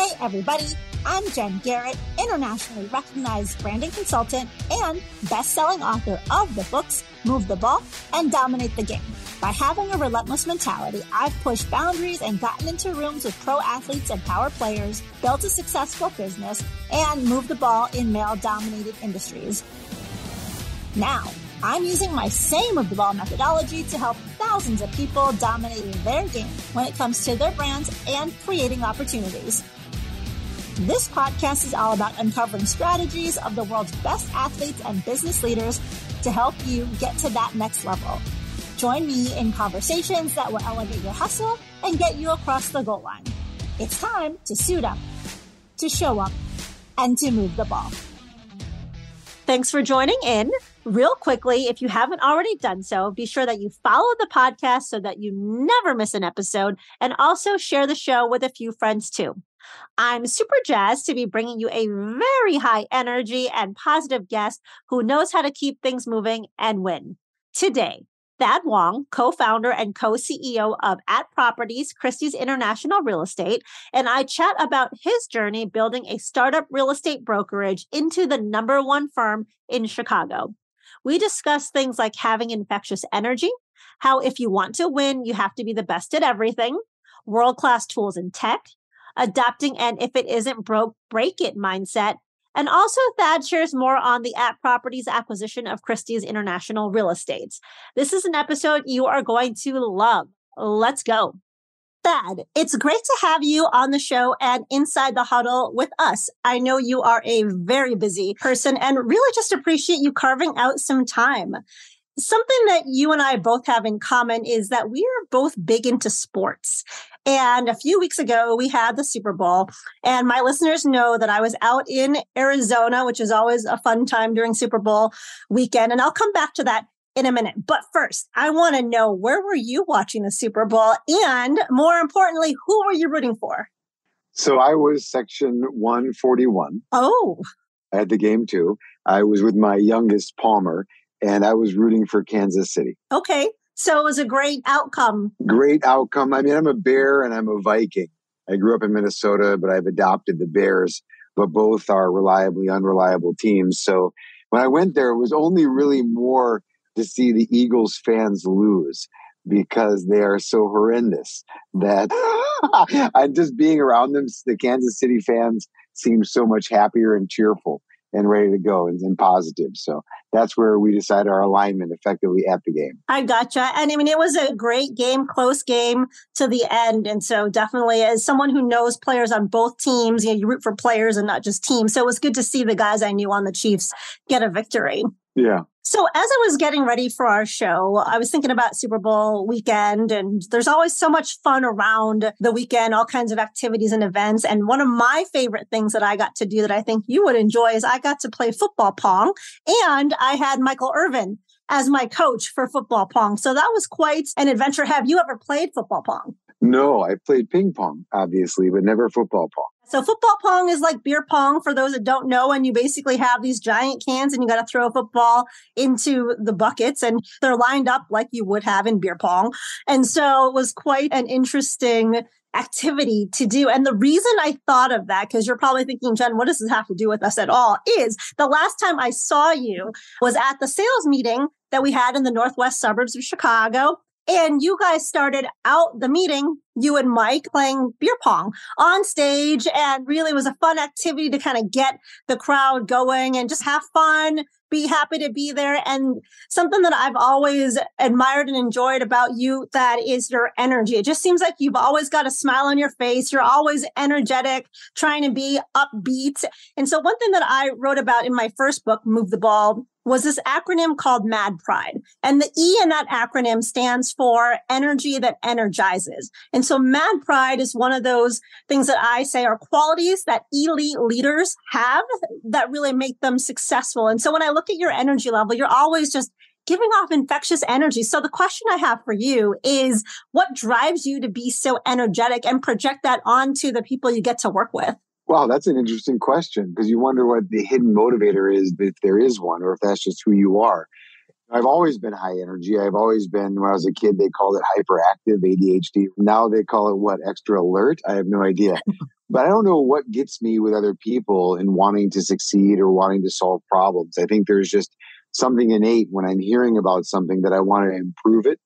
Hey, everybody. I'm Jen Garrett, internationally recognized branding consultant and best selling author of the books Move the Ball and Dominate the Game. By having a relentless mentality, I've pushed boundaries and gotten into rooms with pro athletes and power players, built a successful business, and moved the ball in male dominated industries. Now, I'm using my same Move the Ball methodology to help thousands of people dominating their game when it comes to their brands and creating opportunities. This podcast is all about uncovering strategies of the world's best athletes and business leaders to help you get to that next level. Join me in conversations that will elevate your hustle and get you across the goal line. It's time to suit up, to show up, and to move the ball. Thanks for joining in. Real quickly, if you haven't already done so, be sure that you follow the podcast so that you never miss an episode and also share the show with a few friends too. I'm super jazzed to be bringing you a very high energy and positive guest who knows how to keep things moving and win. Today, Thad Wong, co founder and co CEO of At Properties, Christie's International Real Estate, and I chat about his journey building a startup real estate brokerage into the number one firm in Chicago. We discuss things like having infectious energy, how if you want to win, you have to be the best at everything, world class tools and tech, adopting and if it isn't broke, break it mindset. And also, Thad shares more on the At Properties acquisition of Christie's International Real Estates. This is an episode you are going to love. Let's go. Thad, it's great to have you on the show and inside the huddle with us. I know you are a very busy person and really just appreciate you carving out some time. Something that you and I both have in common is that we are both big into sports. And a few weeks ago, we had the Super Bowl. And my listeners know that I was out in Arizona, which is always a fun time during Super Bowl weekend. And I'll come back to that in a minute. But first, I want to know where were you watching the Super Bowl? And more importantly, who were you rooting for? So I was section 141. Oh. I had the game too. I was with my youngest, Palmer, and I was rooting for Kansas City. Okay. So it was a great outcome. Great outcome. I mean, I'm a Bear and I'm a Viking. I grew up in Minnesota, but I've adopted the Bears, but both are reliably unreliable teams. So when I went there, it was only really more to see the Eagles fans lose because they are so horrendous that I'm just being around them. The Kansas City fans seem so much happier and cheerful and ready to go and, and positive. So that's where we decide our alignment effectively at the game. I gotcha. And I mean, it was a great game, close game to the end. And so definitely as someone who knows players on both teams, you know, you root for players and not just teams. So it was good to see the guys I knew on the Chiefs get a victory. Yeah. So as I was getting ready for our show, I was thinking about Super Bowl weekend and there's always so much fun around the weekend, all kinds of activities and events. And one of my favorite things that I got to do that I think you would enjoy is I got to play football pong and I had Michael Irvin as my coach for football pong. So that was quite an adventure. Have you ever played football pong? No, I played ping pong, obviously, but never football pong. So football pong is like beer pong for those that don't know. And you basically have these giant cans and you got to throw a football into the buckets and they're lined up like you would have in beer pong. And so it was quite an interesting activity to do. And the reason I thought of that, because you're probably thinking, Jen, what does this have to do with us at all? Is the last time I saw you was at the sales meeting that we had in the northwest suburbs of Chicago. And you guys started out the meeting, you and Mike playing beer pong on stage. And really was a fun activity to kind of get the crowd going and just have fun, be happy to be there. And something that I've always admired and enjoyed about you, that is your energy. It just seems like you've always got a smile on your face. You're always energetic, trying to be upbeat. And so one thing that I wrote about in my first book, Move the Ball, was this acronym called MAD Pride. And the E in that acronym stands for energy that energizes. And so MAD Pride is one of those things that I say are qualities that elite leaders have that really make them successful. And so when I look at your energy level, you're always just giving off infectious energy. So the question I have for you is what drives you to be so energetic and project that onto the people you get to work with? Wow, that's an interesting question because you wonder what the hidden motivator is, if there is one, or if that's just who you are. I've always been high energy. I've always been, when I was a kid, they called it hyperactive ADHD. Now they call it what? Extra alert? I have no idea. But I don't know what gets me with other people in wanting to succeed or wanting to solve problems. I think there's just something innate when I'm hearing about something that I want to improve it.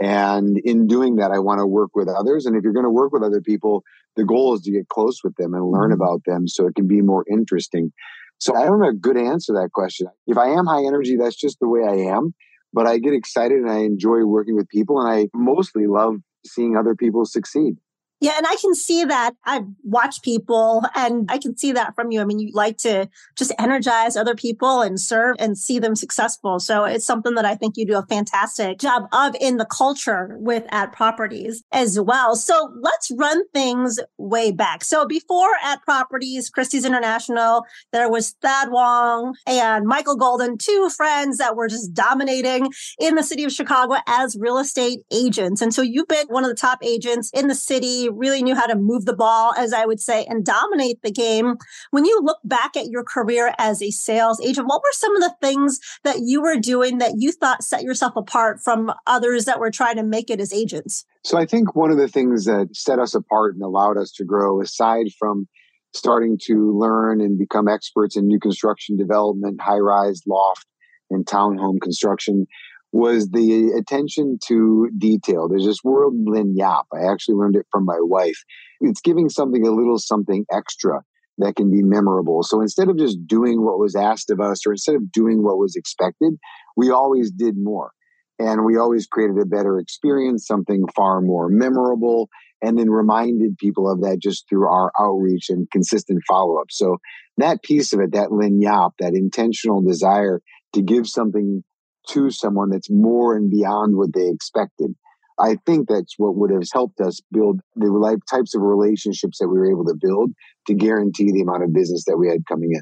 And in doing that, I want to work with others. And if you're going to work with other people, the goal is to get close with them and learn mm-hmm. about them so it can be more interesting. So I don't have a good answer to that question. If I am high energy, that's just the way I am. But I get excited and I enjoy working with people and I mostly love seeing other people succeed. Yeah, and I can see that. I've watched people and I can see that from you. I mean, you like to just energize other people and serve and see them successful. So it's something that I think you do a fantastic job of in the culture with at properties as well. So let's run things way back. So before at properties, Christie's International, there was Thad Wong and Michael Golden, two friends that were just dominating in the city of Chicago as real estate agents. And so you've been one of the top agents in the city really knew how to move the ball, as I would say, and dominate the game. When you look back at your career as a sales agent, what were some of the things that you were doing that you thought set yourself apart from others that were trying to make it as agents? So I think one of the things that set us apart and allowed us to grow, aside from starting to learn and become experts in new construction development, high rise, loft, and townhome construction, was the attention to detail. There's this word lagniappe. I actually learned it from my wife. It's giving something a little something extra that can be memorable. So instead of just doing what was asked of us or instead of doing what was expected, we always did more. And we always created a better experience, something far more memorable, and then reminded people of that just through our outreach and consistent follow up. So that piece of it, that lagniappe, that intentional desire to give something to someone that's more and beyond what they expected. I think that's what would have helped us build the types of relationships that we were able to build to guarantee the amount of business that we had coming in.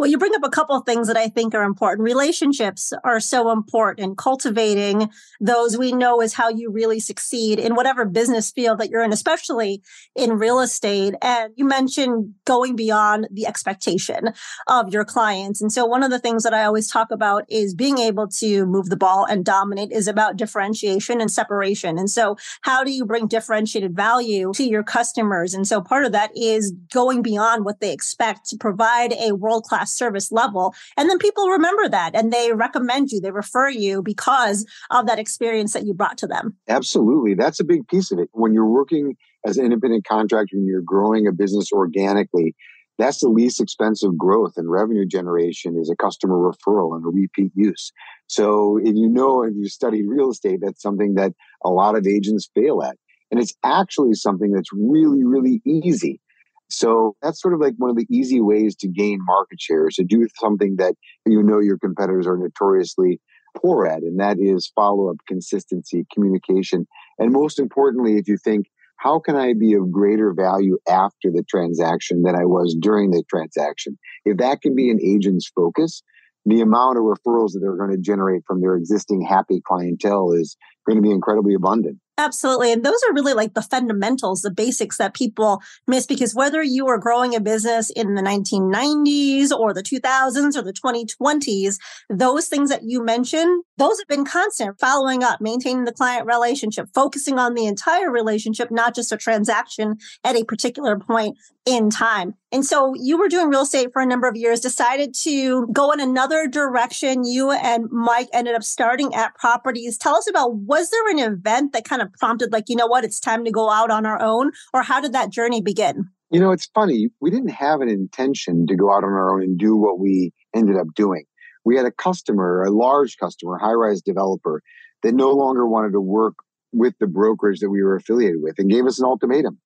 Well, you bring up a couple of things that I think are important. Relationships are so important. Cultivating those we know is how you really succeed in whatever business field that you're in, especially in real estate. And you mentioned going beyond the expectation of your clients. And so one of the things that I always talk about is being able to move the ball and dominate is about differentiation and separation. And so how do you bring differentiated value to your customers? And so part of that is going beyond what they expect to provide a world class service level. And then people remember that and they recommend you, they refer you because of that experience that you brought to them. Absolutely. That's a big piece of it. When you're working as an independent contractor and you're growing a business organically, that's the least expensive growth and revenue generation is a customer referral and a repeat use. So if you know if you study real estate, that's something that a lot of agents fail at. And it's actually something that's really, really easy. So that's sort of like one of the easy ways to gain market share is to do something that you know your competitors are notoriously poor at, and that is follow up, consistency, communication. And most importantly, if you think, how can I be of greater value after the transaction than I was during the transaction? If that can be an agent's focus, the amount of referrals that they're going to generate from their existing happy clientele is going to be incredibly abundant. Absolutely. And those are really like the fundamentals, the basics that people miss because whether you are growing a business in the 1990s or the 2000s or the 2020s, those things that you mentioned, those have been constant following up, maintaining the client relationship, focusing on the entire relationship, not just a transaction at a particular point in time. And so you were doing real estate for a number of years, decided to go in another direction. You and Mike ended up starting at properties. Tell us about was there an event that kind of prompted, like, you know what, it's time to go out on our own? Or how did that journey begin? You know, it's funny. We didn't have an intention to go out on our own and do what we ended up doing. We had a customer, a large customer, high rise developer that no longer wanted to work with the brokerage that we were affiliated with and gave us an ultimatum.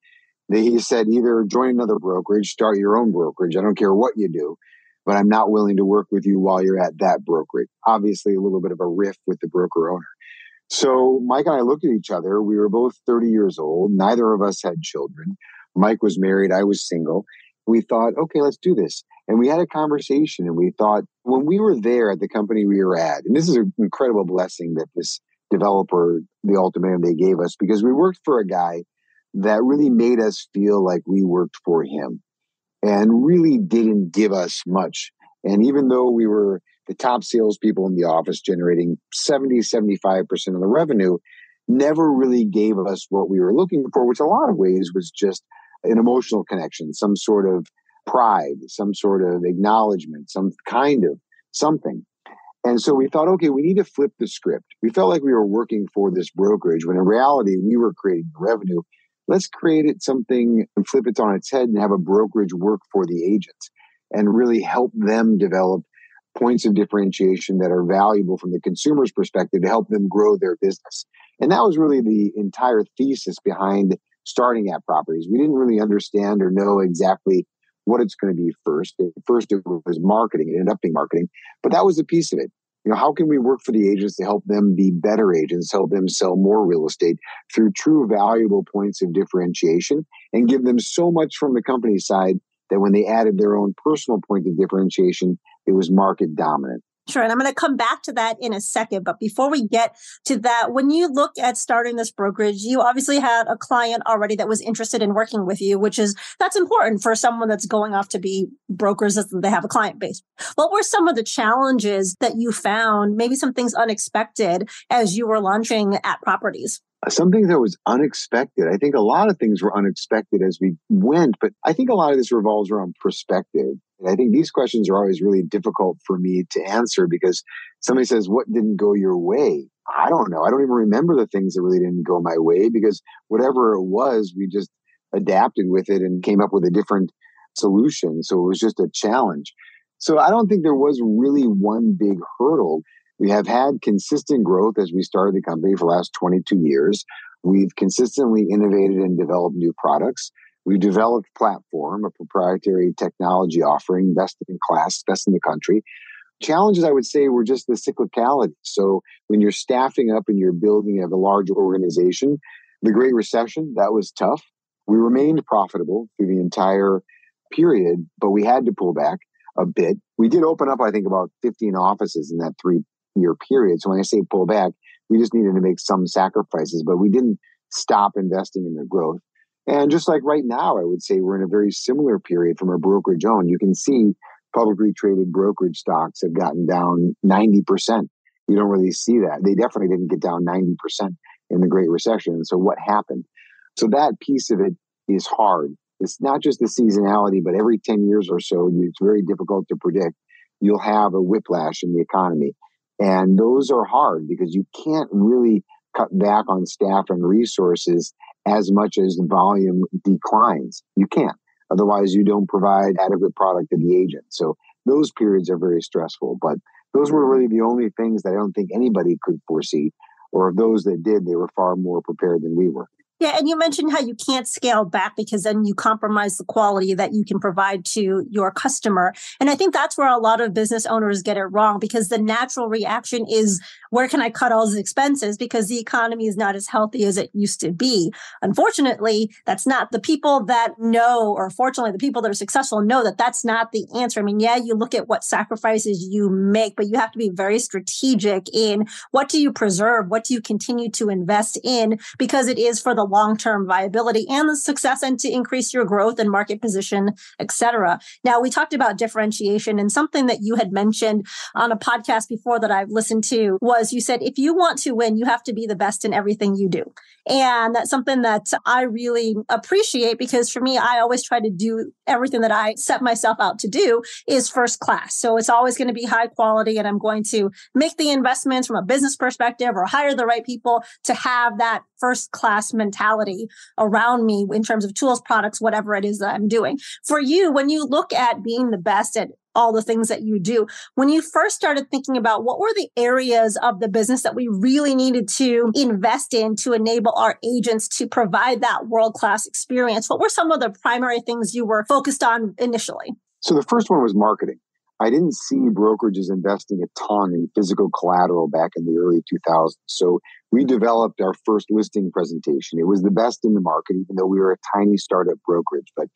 He said, either join another brokerage, start your own brokerage. I don't care what you do, but I'm not willing to work with you while you're at that brokerage. Obviously, a little bit of a riff with the broker owner. So Mike and I looked at each other. We were both 30 years old. Neither of us had children. Mike was married. I was single. We thought, okay, let's do this. And we had a conversation and we thought when we were there at the company we were at, and this is an incredible blessing that this developer, the ultimatum they gave us, because we worked for a guy that really made us feel like we worked for him and really didn't give us much. And even though we were the top salespeople in the office generating 70, 75% of the revenue, never really gave us what we were looking for, which a lot of ways was just an emotional connection, some sort of pride, some sort of acknowledgement, some kind of something. And so we thought, okay, we need to flip the script. We felt like we were working for this brokerage when in reality we were creating revenue. Let's create it something and flip it on its head and have a brokerage work for the agents and really help them develop points of differentiation that are valuable from the consumer's perspective to help them grow their business. And that was really the entire thesis behind starting at properties. We didn't really understand or know exactly what it's going to be first. First, it was marketing. It ended up being marketing, but that was a piece of it. You know, how can we work for the agents to help them be better agents, help them sell more real estate through true valuable points of differentiation and give them so much from the company side that when they added their own personal point of differentiation, it was market dominant. Sure. And I'm going to come back to that in a second. But before we get to that, when you look at starting this brokerage, you obviously had a client already that was interested in working with you, which is that's important for someone that's going off to be brokers that they have a client base. What were some of the challenges that you found, maybe some things unexpected as you were launching at properties? Something that was unexpected. I think a lot of things were unexpected as we went, but I think a lot of this revolves around perspective. And I think these questions are always really difficult for me to answer because somebody says, What didn't go your way? I don't know. I don't even remember the things that really didn't go my way because whatever it was, we just adapted with it and came up with a different solution. So it was just a challenge. So I don't think there was really one big hurdle. We have had consistent growth as we started the company for the last 22 years. We've consistently innovated and developed new products. We've developed Platform, a proprietary technology offering, best in class, best in the country. Challenges, I would say, were just the cyclicality. So when you're staffing up and you're building a large organization, the Great Recession, that was tough. We remained profitable through the entire period, but we had to pull back a bit. We did open up, I think, about 15 offices in that three year period. So when I say pull back, we just needed to make some sacrifices, but we didn't stop investing in the growth. And just like right now, I would say we're in a very similar period from a brokerage own. You can see publicly traded brokerage stocks have gotten down 90%. You don't really see that. They definitely didn't get down 90% in the Great Recession. So what happened? So that piece of it is hard. It's not just the seasonality, but every 10 years or so, it's very difficult to predict. You'll have a whiplash in the economy. And those are hard because you can't really cut back on staff and resources as much as the volume declines. You can't. Otherwise, you don't provide adequate product to the agent. So those periods are very stressful. But those were really the only things that I don't think anybody could foresee. Or of those that did, they were far more prepared than we were. Yeah, and you mentioned how you can't scale back because then you compromise the quality that you can provide to your customer. And I think that's where a lot of business owners get it wrong because the natural reaction is where can I cut all these expenses because the economy is not as healthy as it used to be. Unfortunately, that's not the people that know, or fortunately, the people that are successful know that that's not the answer. I mean, yeah, you look at what sacrifices you make, but you have to be very strategic in what do you preserve? What do you continue to invest in? Because it is for the long-term viability and the success and to increase your growth and market position, etc. Now, we talked about differentiation and something that you had mentioned on a podcast before that I've listened to was you said, if you want to win, you have to be the best in everything you do. And that's something that I really appreciate because for me, I always try to do everything that I set myself out to do is first class. So it's always going to be high quality and I'm going to make the investments from a business perspective or hire the right people to have that first class mentality around me in terms of tools, products, whatever it is that I'm doing. For you, when you look at being the best at all the things that you do. When you first started thinking about what were the areas of the business that we really needed to invest in to enable our agents to provide that world class experience, what were some of the primary things you were focused on initially? So the first one was marketing. I didn't see hmm. brokerages investing a ton in physical collateral back in the early 2000s. So we developed our first listing presentation. It was the best in the market, even though we were a tiny startup brokerage. But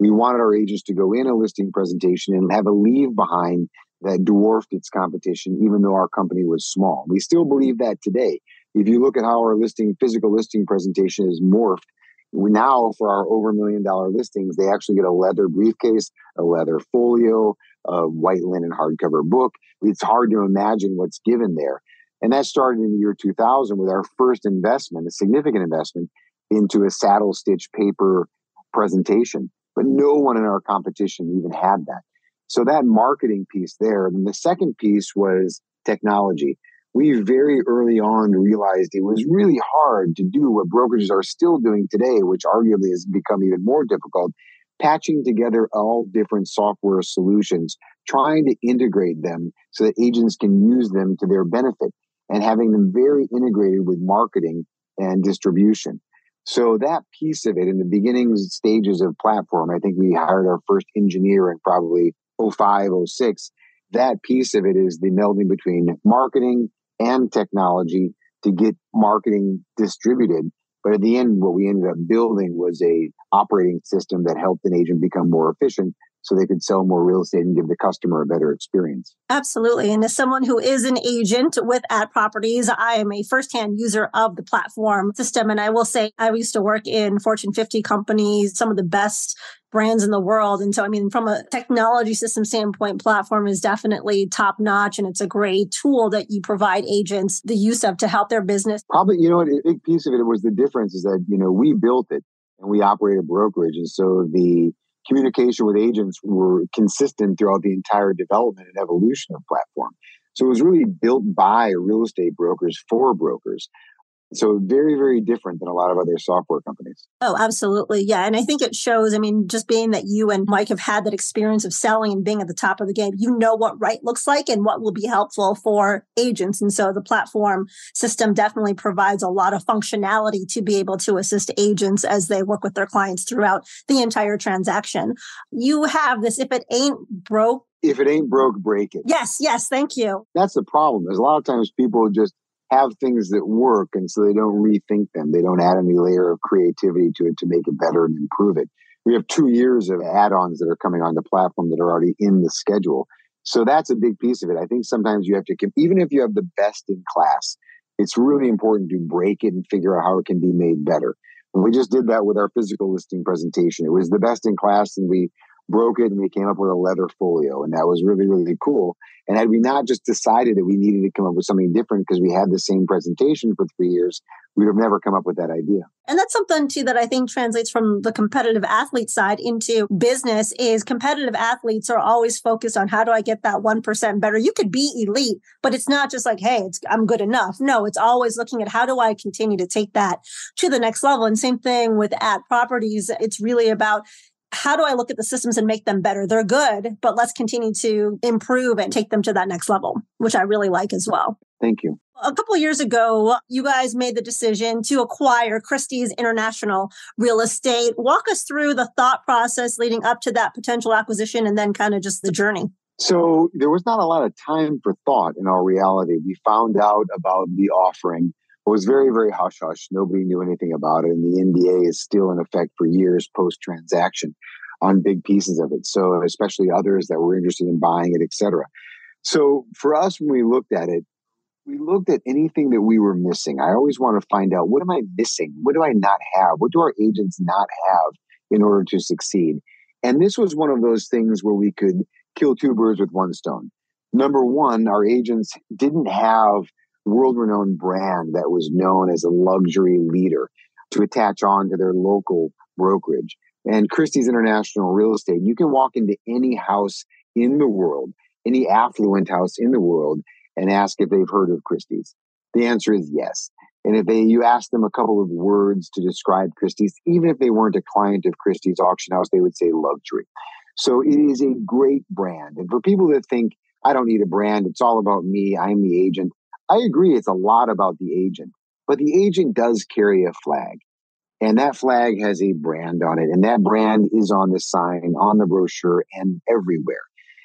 we wanted our agents to go in a listing presentation and have a leave behind that dwarfed its competition, even though our company was small. We still believe that today. If you look at how our listing, physical listing presentation is morphed, we now for our over million dollar listings, they actually get a leather briefcase, a leather folio, a white linen hardcover book. It's hard to imagine what's given there. And that started in the year 2000 with our first investment, a significant investment into a saddle stitch paper presentation, but no one in our competition even had that. So that marketing piece there. And the second piece was technology. We very early on realized it was really hard to do what brokerages are still doing today, which arguably has become even more difficult, patching together all different software solutions, trying to integrate them so that agents can use them to their benefit and having them very integrated with marketing and distribution. So that piece of it in the beginning stages of platform, I think we hired our first engineer in probably 05, 06. That piece of it is the melding between marketing and technology to get marketing distributed. But at the end, what we ended up building was a operating system that helped an agent become more efficient so they could sell more real estate and give the customer a better experience. Absolutely. And as someone who is an agent with At Properties, I am a firsthand user of the platform system. And I will say I used to work in Fortune 50 companies, some of the best brands in the world. And so, I mean, from a technology system standpoint, platform is definitely top notch and it's a great tool that you provide agents the use of to help their business. Probably, you know, a big piece of it was the difference is that, you know, we built it and we operate a brokerage. And so the communication with agents were consistent throughout the entire development and evolution of platform. So it was really built by real estate brokers for brokers. So very, very different than a lot of other software companies. Oh, absolutely. Yeah. And I think it shows, I mean, just being that you and Mike have had that experience of selling and being at the top of the game, you know what right looks like and what will be helpful for agents. And so the platform system definitely provides a lot of functionality to be able to assist agents as they work with their clients throughout the entire transaction. You have this, if it ain't broke, if it ain't broke, break it. Yes, yes, thank you. That's the problem. There's a lot of times people just have things that work and so they don't rethink them. They don't add any layer of creativity to it to make it better and improve it. We have two years of add ons that are coming on the platform that are already in the schedule. So that's a big piece of it. I think sometimes you have to, even if you have the best in class, it's really important to break it and figure out how it can be made better. And we just did that with our physical listing presentation. It was the best in class and we broke it and we came up with a leather folio and that was really really cool. And had we not just decided that we needed to come up with something different because we had the same presentation for three years we'd have never come up with that idea. And that's something too that i think translates from the competitive athlete side into business is competitive athletes are always focused on how do i get that 1% better? You could be elite but it's not just like hey i'm good enough. No it's always looking at how do i continue to take that to the next level. And same thing with at properties. It's really about how do I look at the systems and make them better? They're good, but let's continue to improve and take them to that next level, which I really like as well. Thank you. A couple of years ago, you guys made the decision to acquire Christie's International Real Estate. Walk us through the thought process leading up to that potential acquisition and then kind of just the journey. So, there was not a lot of time for thought in our reality. We found out about the offering it was very, very hush hush. Nobody knew anything about it. And the NDA is still in effect for years post transaction on big pieces of it. So, especially others that were interested in buying it, et cetera. So, for us, when we looked at it, we looked at anything that we were missing. I always want to find out what am I missing? What do I not have? What do our agents not have in order to succeed? And this was one of those things where we could kill two birds with one stone. Number one, our agents didn't have world renowned brand that was known as a luxury leader to attach on to their local brokerage. And Christie's International Real Estate, you can walk into any house in the world, any affluent house in the world, and ask if they've heard of Christie's. The answer is yes. And if they, you ask them a couple of words to describe Christie's, even if they weren't a client of Christie's auction house, they would say luxury. So it is a great brand. And for people that think, I don't need a brand, it's all about me, I'm the agent, I agree, it's a lot about the agent, but the agent does carry a flag. And that flag has a brand on it. And that brand is on the sign, on the brochure, and everywhere.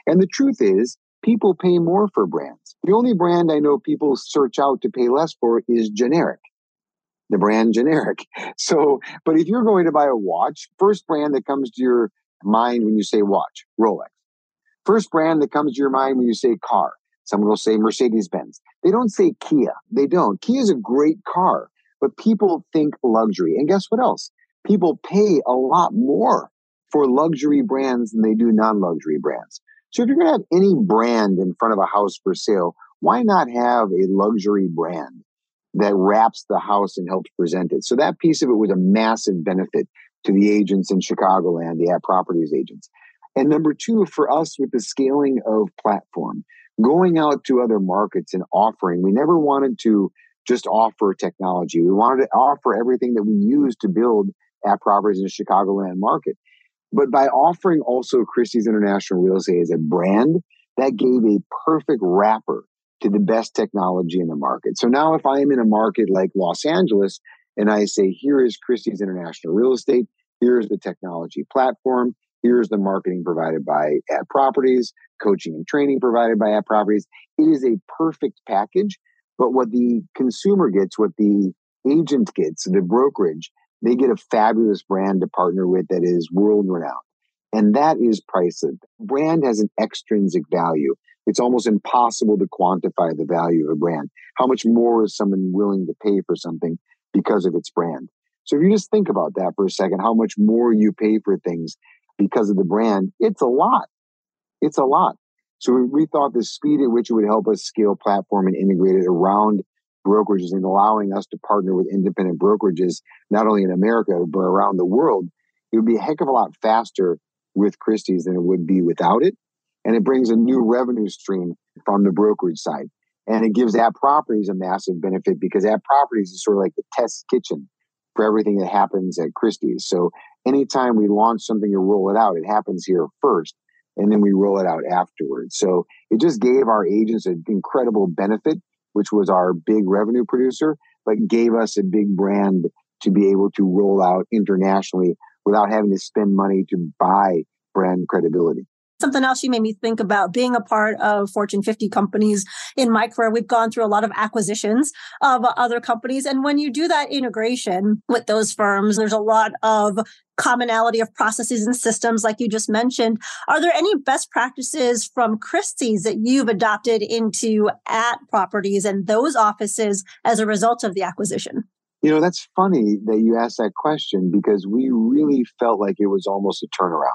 And the truth is, people pay more for brands. The only brand I know people search out to pay less for is generic. The brand generic. So, but if you're going to buy a watch, first brand that comes to your mind when you say watch, Rolex. First brand that comes to your mind when you say car, Someone will say Mercedes Benz. They don't say Kia. They don't. Kia is a great car, but people think luxury. And guess what else? People pay a lot more for luxury brands than they do non luxury brands. So if you're going to have any brand in front of a house for sale, why not have a luxury brand that wraps the house and helps present it? So that piece of it was a massive benefit to the agents in Chicagoland, the At Properties agents. And number two, for us with the scaling of platform, going out to other markets and offering, we never wanted to just offer technology. We wanted to offer everything that we use to build At Properties in the Chicagoland market. But by offering also Christie's International Real Estate as a brand, that gave a perfect wrapper to the best technology in the market. So now if I am in a market like Los Angeles and I say, here is Christie's International Real Estate, here's the technology platform, here's the marketing provided by At Properties, coaching and training provided by At Properties. It is a perfect package. But what the consumer gets, what the agent gets, the brokerage, they get a fabulous brand to partner with that is world renowned. And that is priceless. Brand has an extrinsic value. It's almost impossible to quantify the value of a brand. How much more is someone willing to pay for something because of its brand? So if you just think about that for a second, how much more you pay for things because of the brand, it's a lot. It's a lot. So we, we thought the speed at which it would help us scale platform and integrate it around brokerages and allowing us to partner with independent brokerages, not only in America, but around the world, it would be a heck of a lot faster with Christie's than it would be without it. And it brings a new revenue stream from the brokerage side. And it gives At Properties a massive benefit because At Properties is sort of like the test kitchen for everything that happens at Christie's. So anytime we launch something or roll it out, it happens here first, and then we roll it out afterwards. So it just gave our agents an incredible benefit, which was our big revenue producer, but gave us a big brand to be able to roll out internationally without having to spend money to buy brand credibility something else you made me think about being a part of Fortune 50 companies in my career. We've gone through a lot of acquisitions of other companies. And when you do that integration with those firms, there's a lot of commonality of processes and systems, like you just mentioned. Are there any best practices from Christie's that you've adopted into at properties and those offices as a result of the acquisition? You know, that's funny that you asked that question because we really felt like it was almost a turnaround.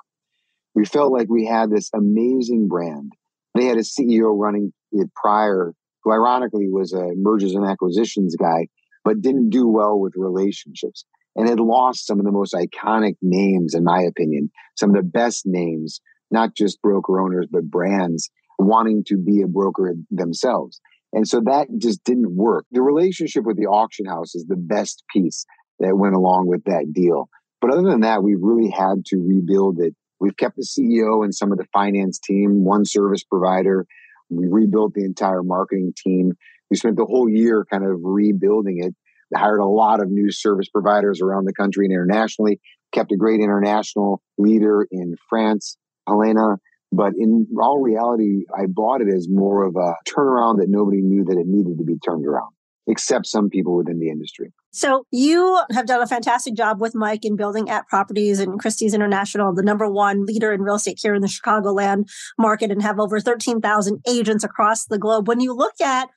We felt like we had this amazing brand. They had a CEO running it prior, who ironically was a mergers and acquisitions guy, but didn't do well with relationships and had lost some of the most iconic names, in my opinion, some of the best names, not just broker owners, but brands wanting to be a broker themselves. And so that just didn't work. The relationship with the auction house is the best piece that went along with that deal. But other than that, we really had to rebuild it. We've kept the CEO and some of the finance team, one service provider. We rebuilt the entire marketing team. We spent the whole year kind of rebuilding it. Hired a lot of new service providers around the country and internationally. Kept a great international leader in France, Helena, but in all reality, I bought it as more of a turnaround that nobody knew that it needed to be turned around, except some people within the industry. So you have done a fantastic job with Mike in building at properties and Christie's International, the number one leader in real estate here in the Chicagoland market and have over 13,000 agents across the globe. When you look at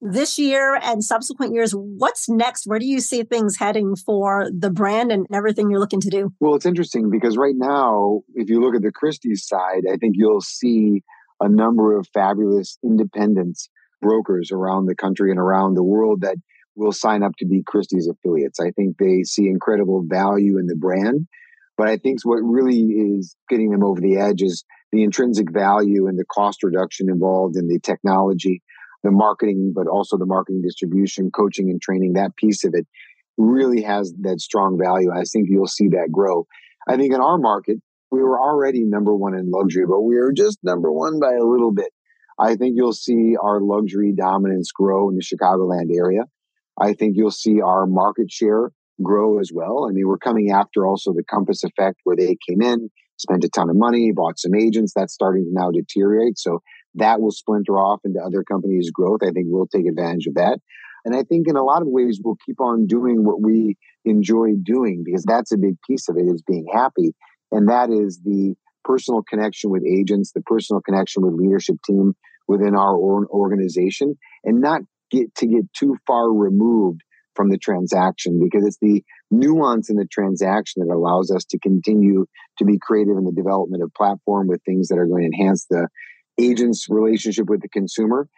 this year and subsequent years, what's next? Where do you see things heading for the brand and everything you're looking to do? Well, it's interesting because right now, if you look at the Christie's side, I think you'll see a number of fabulous independent brokers around the country and around the world that will sign up to be Christie's affiliates. I think they see incredible value in the brand. But I think what really is getting them over the edge is the intrinsic value and the cost reduction involved in the technology the marketing, but also the marketing distribution, coaching and training, that piece of it really has that strong value. I think you'll see that grow. I think in our market, we were already number one in luxury, but we are just number one by a little bit. I think you'll see our luxury dominance grow in the Chicagoland area. I think you'll see our market share grow as well. I mean, we're coming after also the Compass effect where they came in, spent a ton of money, bought some agents. That's starting to now deteriorate. So that will splinter off into other companies' growth. I think we'll take advantage of that. And I think in a lot of ways, we'll keep on doing what we enjoy doing because that's a big piece of it is being happy. And that is the personal connection with agents, the personal connection with leadership team within our own organization and not get to get too far removed from the transaction because it's the nuance in the transaction that allows us to continue to be creative in the development of platform with things that are going to enhance the agent's relationship with the consumer.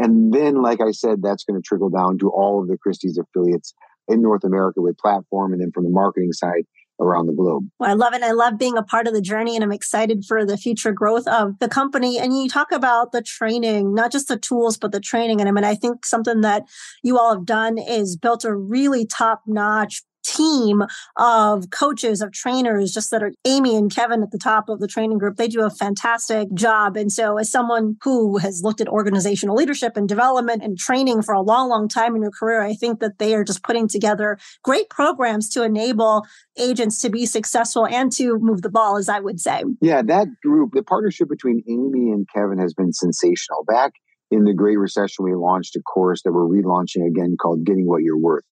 And then, like I said, that's going to trickle down to all of the Christie's affiliates in North America with platform. And then from the marketing side, around the globe. Well, I love it. I love being a part of the journey and I'm excited for the future growth of the company. And you talk about the training, not just the tools, but the training. And I mean, I think something that you all have done is built a really top notch team of coaches, of trainers, just that are Amy and Kevin at the top of the training group. They do a fantastic job. And so, as someone who has looked at organizational leadership and development and training for a long, long time in your career, I think that they are just putting together great programs to enable agents to be successful and to move the ball, as I would say. Yeah, that group, the partnership between Amy and Kevin has been sensational. Back in the Great Recession, we launched a course that we're relaunching again called Getting What You're Worth.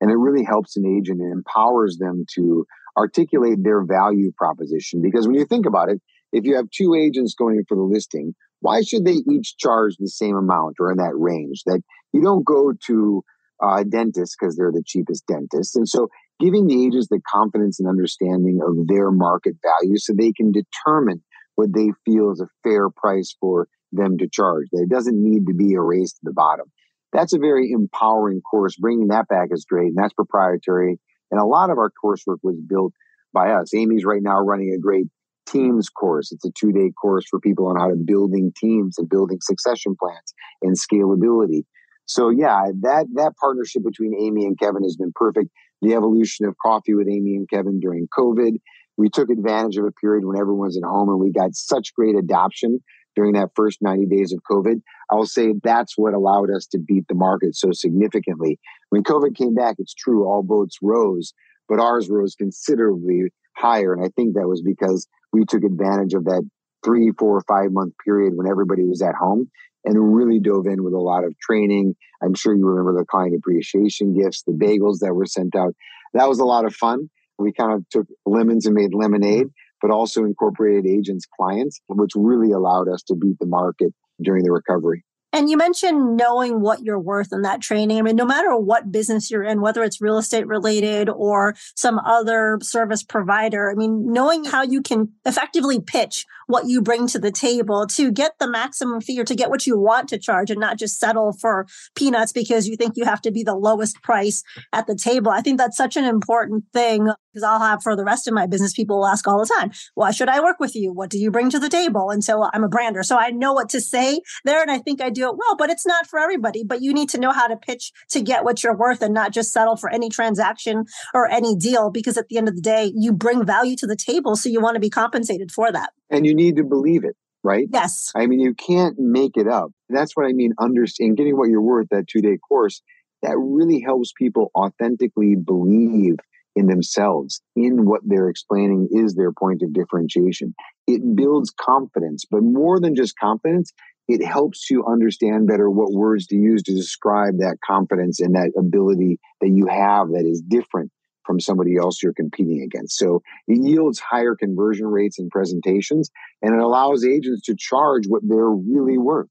And it really helps an agent and empowers them to articulate their value proposition. Because when you think about it, if you have two agents going for the listing, why should they each charge the same amount or in that range? That you don't go to uh, a dentist because they're the cheapest dentist. And so giving the agents the confidence and understanding of their market value so they can determine what they feel is a fair price for them to charge. That it doesn't need to be a race to the bottom that's a very empowering course. Bringing that back is great, and that's proprietary. And a lot of our coursework was built by us. Amy's right now running a great teams course. It's a two day course for people on how to building teams and building succession plans and scalability. So yeah, that that partnership between Amy and Kevin has been perfect. The evolution of coffee with Amy and Kevin during COVID. We took advantage of a period when everyone was at home and we got such great adoption during that first 90 days of COVID. I will say that's what allowed us to beat the market so significantly. When COVID came back, it's true, all boats rose, but ours rose considerably higher. And I think that was because we took advantage of that three, four, five month period when everybody was at home and really dove in with a lot of training. I'm sure you remember the client appreciation gifts, the bagels that were sent out. That was a lot of fun. We kind of took lemons and made lemonade but also incorporated agents clients, which really allowed us to beat the market during the recovery. And you mentioned knowing what you're worth in that training. I mean, no matter what business you're in, whether it's real estate related or some other service provider, I mean, knowing how you can effectively pitch what you bring to the table to get the maximum fee or to get what you want to charge and not just settle for peanuts because you think you have to be the lowest price at the table. I think that's such an important thing because I'll have for the rest of my business, people will ask all the time, why should I work with you? What do you bring to the table? And so uh, I'm a brander. So I know what to say there and I think I do it well, but it's not for everybody. But you need to know how to pitch to get what you're worth and not just settle for any transaction or any deal because at the end of the day, you bring value to the table. So you want to be compensated for that. And you need to believe it, right? Yes. I mean, you can't make it up. That's what I mean. Understand getting what you're worth, that two day course, that really helps people authentically believe in themselves, in what they're explaining is their point of differentiation. It builds confidence, but more than just confidence, it helps you understand better what words to use to describe that confidence and that ability that you have that is different from somebody else you're competing against. So it yields higher conversion rates in presentations and it allows agents to charge what they're really worth.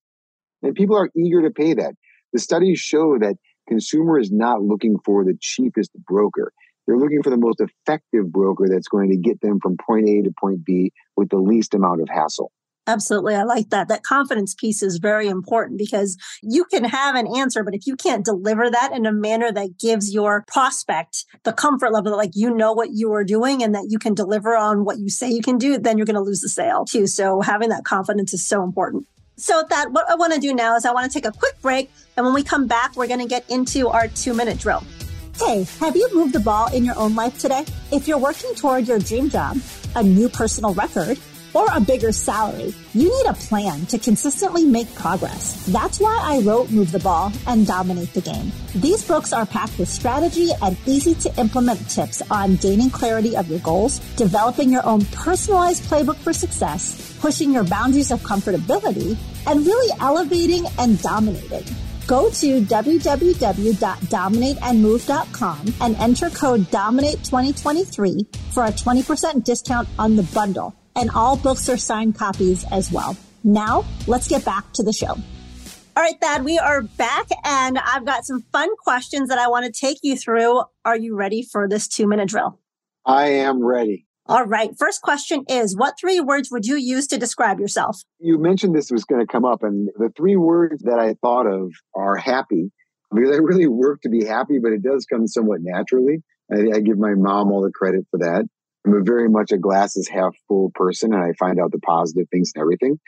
And people are eager to pay that. The studies show that consumer is not looking for the cheapest broker. They're looking for the most effective broker that's going to get them from point A to point B with the least amount of hassle. Absolutely. I like that. That confidence piece is very important because you can have an answer, but if you can't deliver that in a manner that gives your prospect the comfort level that like you know what you are doing and that you can deliver on what you say you can do, then you're going to lose the sale too. So having that confidence is so important. So that what I want to do now is I want to take a quick break. And when we come back, we're going to get into our two minute drill. Hey, have you moved the ball in your own life today? If you're working toward your dream job, a new personal record, or a bigger salary, you need a plan to consistently make progress. That's why I wrote Move the Ball and Dominate the Game. These books are packed with strategy and easy to implement tips on gaining clarity of your goals, developing your own personalized playbook for success, pushing your boundaries of comfortability, and really elevating and dominating. Go to www.dominateandmove.com and enter code DOMINATE2023 for a 20% discount on the bundle. And all books are signed copies as well. Now, let's get back to the show. All right, Thad, we are back and I've got some fun questions that I want to take you through. Are you ready for this two minute drill? I am ready. All right. First question is What three words would you use to describe yourself? You mentioned this was going to come up, and the three words that I thought of are happy because I really work to be happy, but it does come somewhat naturally. I, I give my mom all the credit for that. I'm a very much a glasses half full person and I find out the positive things and everything.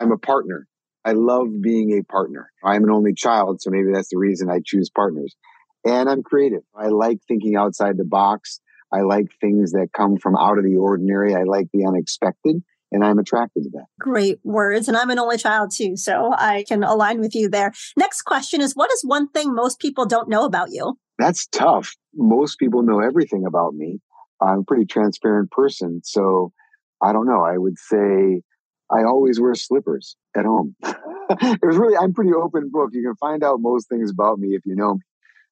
I'm a partner. I love being a partner. I'm an only child, so maybe that's the reason I choose partners. And I'm creative. I like thinking outside the box. I like things that come from out of the ordinary. I like the unexpected and I'm attracted to that. Great words. And I'm an only child too, so I can align with you there. Next question is What is one thing most people don't know about you? That's tough. Most people know everything about me. I'm a pretty transparent person. So I don't know. I would say I always wear slippers at home. it was really, I'm pretty open book. You can find out most things about me if you know me.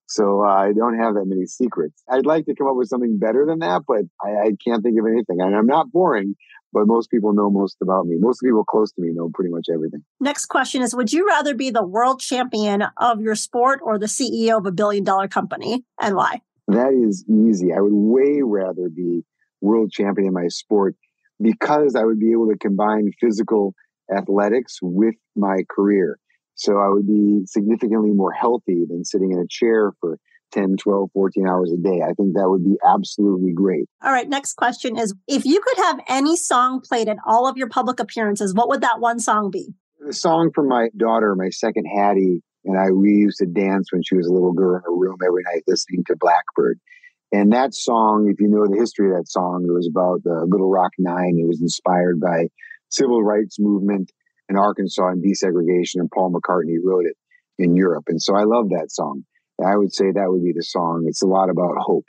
So uh, I don't have that many secrets. I'd like to come up with something better than that, but I, I can't think of anything. And I'm not boring, but most people know most about me. Most people close to me know pretty much everything. Next question is Would you rather be the world champion of your sport or the CEO of a billion dollar company and why? That is easy. I would way rather be world champion in my sport because I would be able to combine physical athletics with my career. So I would be significantly more healthy than sitting in a chair for 10, 12, 14 hours a day. I think that would be absolutely great. All right. Next question is if you could have any song played at all of your public appearances, what would that one song be? The song from my daughter, my second Hattie, and I, we used to dance when she was a little girl in her room every night listening to Blackbird. And that song, if you know the history of that song, it was about the Little Rock Nine. It was inspired by civil rights movement in Arkansas and desegregation, and Paul McCartney wrote it in Europe. And so I love that song. I would say that would be the song. It's a lot about hope.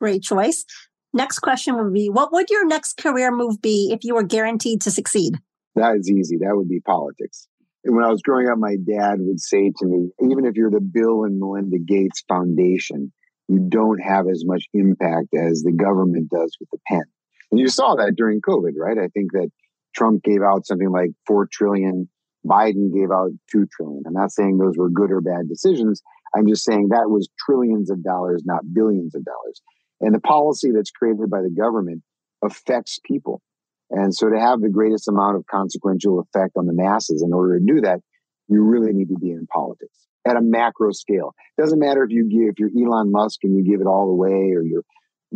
Great choice. Next question would be What would your next career move be if you were guaranteed to succeed? That is easy. That would be politics. And when I was growing up, my dad would say to me, even if you're the Bill and Melinda Gates Foundation, you don't have as much impact as the government does with the pen. And you saw that during COVID, right? I think that Trump gave out something like 4 trillion. Biden gave out 2 trillion. I'm not saying those were good or bad decisions. I'm just saying that was trillions of dollars, not billions of dollars. And the policy that's created by the government affects people. And so to have the greatest amount of consequential effect on the masses, in order to do that, you really need to be in politics at a macro scale. It doesn't matter if you give, if you're Elon Musk and you give it all away, or you're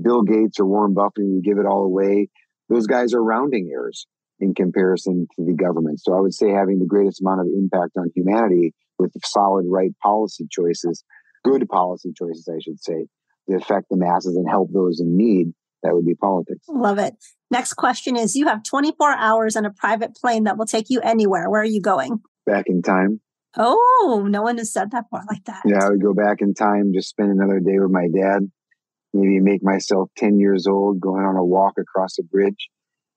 Bill Gates or Warren Buffett and you give it all away. Those guys are rounding errors in comparison to the government. So I would say having the greatest amount of impact on humanity with solid right policy choices, good policy choices, I should say, to affect the masses and help those in need, that would be politics. Love it. Next question is You have 24 hours on a private plane that will take you anywhere. Where are you going? Back in time. Oh, no one has said that before like that. Yeah, I would go back in time, just spend another day with my dad, maybe make myself 10 years old, going on a walk across a bridge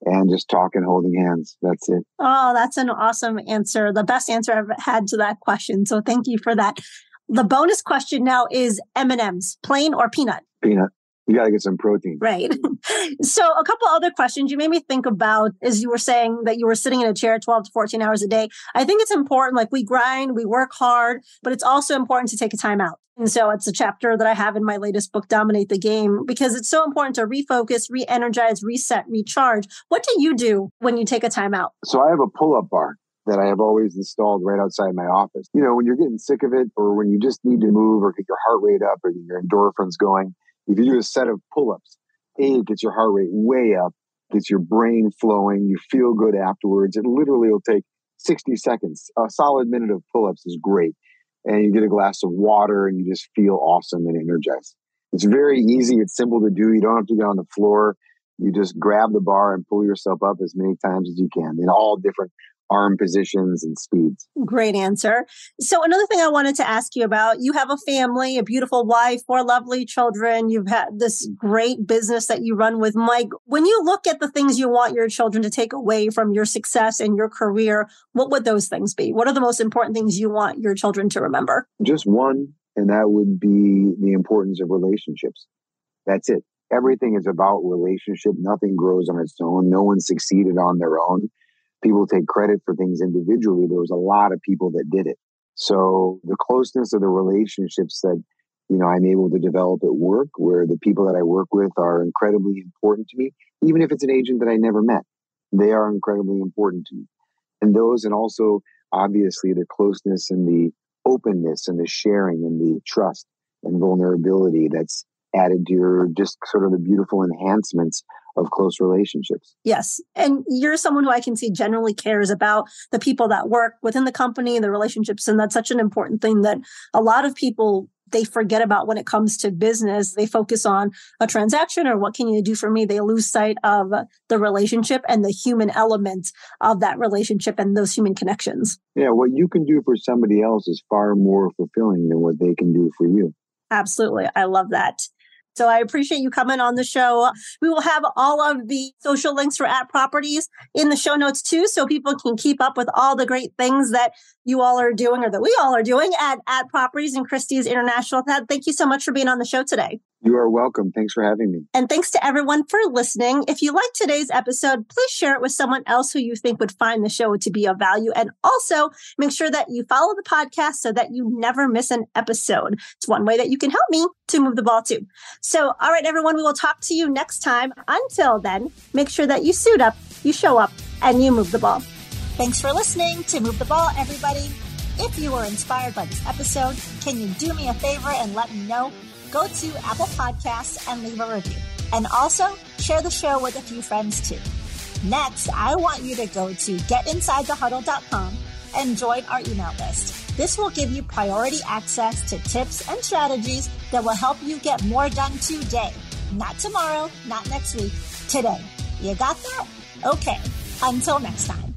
and just talking, holding hands. That's it. Oh, that's an awesome answer. The best answer I've had to that question. So thank you for that. The bonus question now is M&Ms, plain or peanut? Peanut. You got to get some protein. Right. so a couple other questions you made me think about as you were saying that you were sitting in a chair 12 to 14 hours a day. I think it's important, like we grind, we work hard, but it's also important to take a time out. And so it's a chapter that I have in my latest book, Dominate the Game, because it's so important to refocus, re energize, reset, recharge. What do you do when you take a time out? So I have a pull up bar that I have always installed right outside my office. You know, when you're getting sick of it or when you just need to move or get your heart rate up or your endorphins going, if you do a set of pull ups, A, it gets your heart rate way up, gets your brain flowing, you feel good afterwards. It literally will take 60 seconds. A solid minute of pull ups is great and you get a glass of water and you just feel awesome and energized. It's very easy. It's simple to do. You don't have to get on the floor. You just grab the bar and pull yourself up as many times as you can in all different arm positions and speeds. Great answer. So, another thing I wanted to ask you about you have a family, a beautiful wife, four lovely children. You've had this great business that you run with Mike. When you look at the things you want your children to take away from your success and your career, what would those things be? What are the most important things you want your children to remember? Just one, and that would be the importance of relationships. That's it. Everything is about relationship. Nothing grows on its own. No one succeeded on their own people take credit for things individually. There was a lot of people that did it. So the closeness of the relationships that, you know, I'm able to develop at work where the people that I work with are incredibly important to me, even if it's an agent that I never met, they are incredibly important to me. And those, and also obviously the closeness and the openness and the sharing and the trust and vulnerability that's added to your just sort of the beautiful enhancements of close relationships. Yes. And you're someone who I can see generally cares about the people that work within the company, and the relationships. And that's such an important thing that a lot of people they forget about when it comes to business. They focus on a transaction or what can you do for me? They lose sight of the relationship and the human element of that relationship and those human connections. Yeah, what you can do for somebody else is far more fulfilling than what they can do for you. Absolutely. I love that. So I appreciate you coming on the show. We will have all of the social links for At Properties in the show notes too, so people can keep up with all the great things that you all are doing or that we all are doing at At Properties and Christie's International. Thank you so much for being on the show today. You are welcome. Thanks for having me. And thanks to everyone for listening. If you like today's episode, please share it with someone else who you think would find the show to be of value. And also make sure that you follow the podcast so that you never miss an episode. It's one way that you can help me to move the ball too. So, all right, everyone, we will talk to you next time. Until then, make sure that you suit up, you show up, and you move the ball. Thanks for listening to Move the Ball, everybody. If you were inspired by this episode, can you do me a favor and let me know? Go to Apple Podcasts and leave a review. And also share the show with a few friends too. Next, I want you to go to getinsidethehuddle.com and join our email list. This will give you priority access to tips and strategies that will help you get more done today. Not tomorrow, not next week, today. You got that? Okay. Until next time.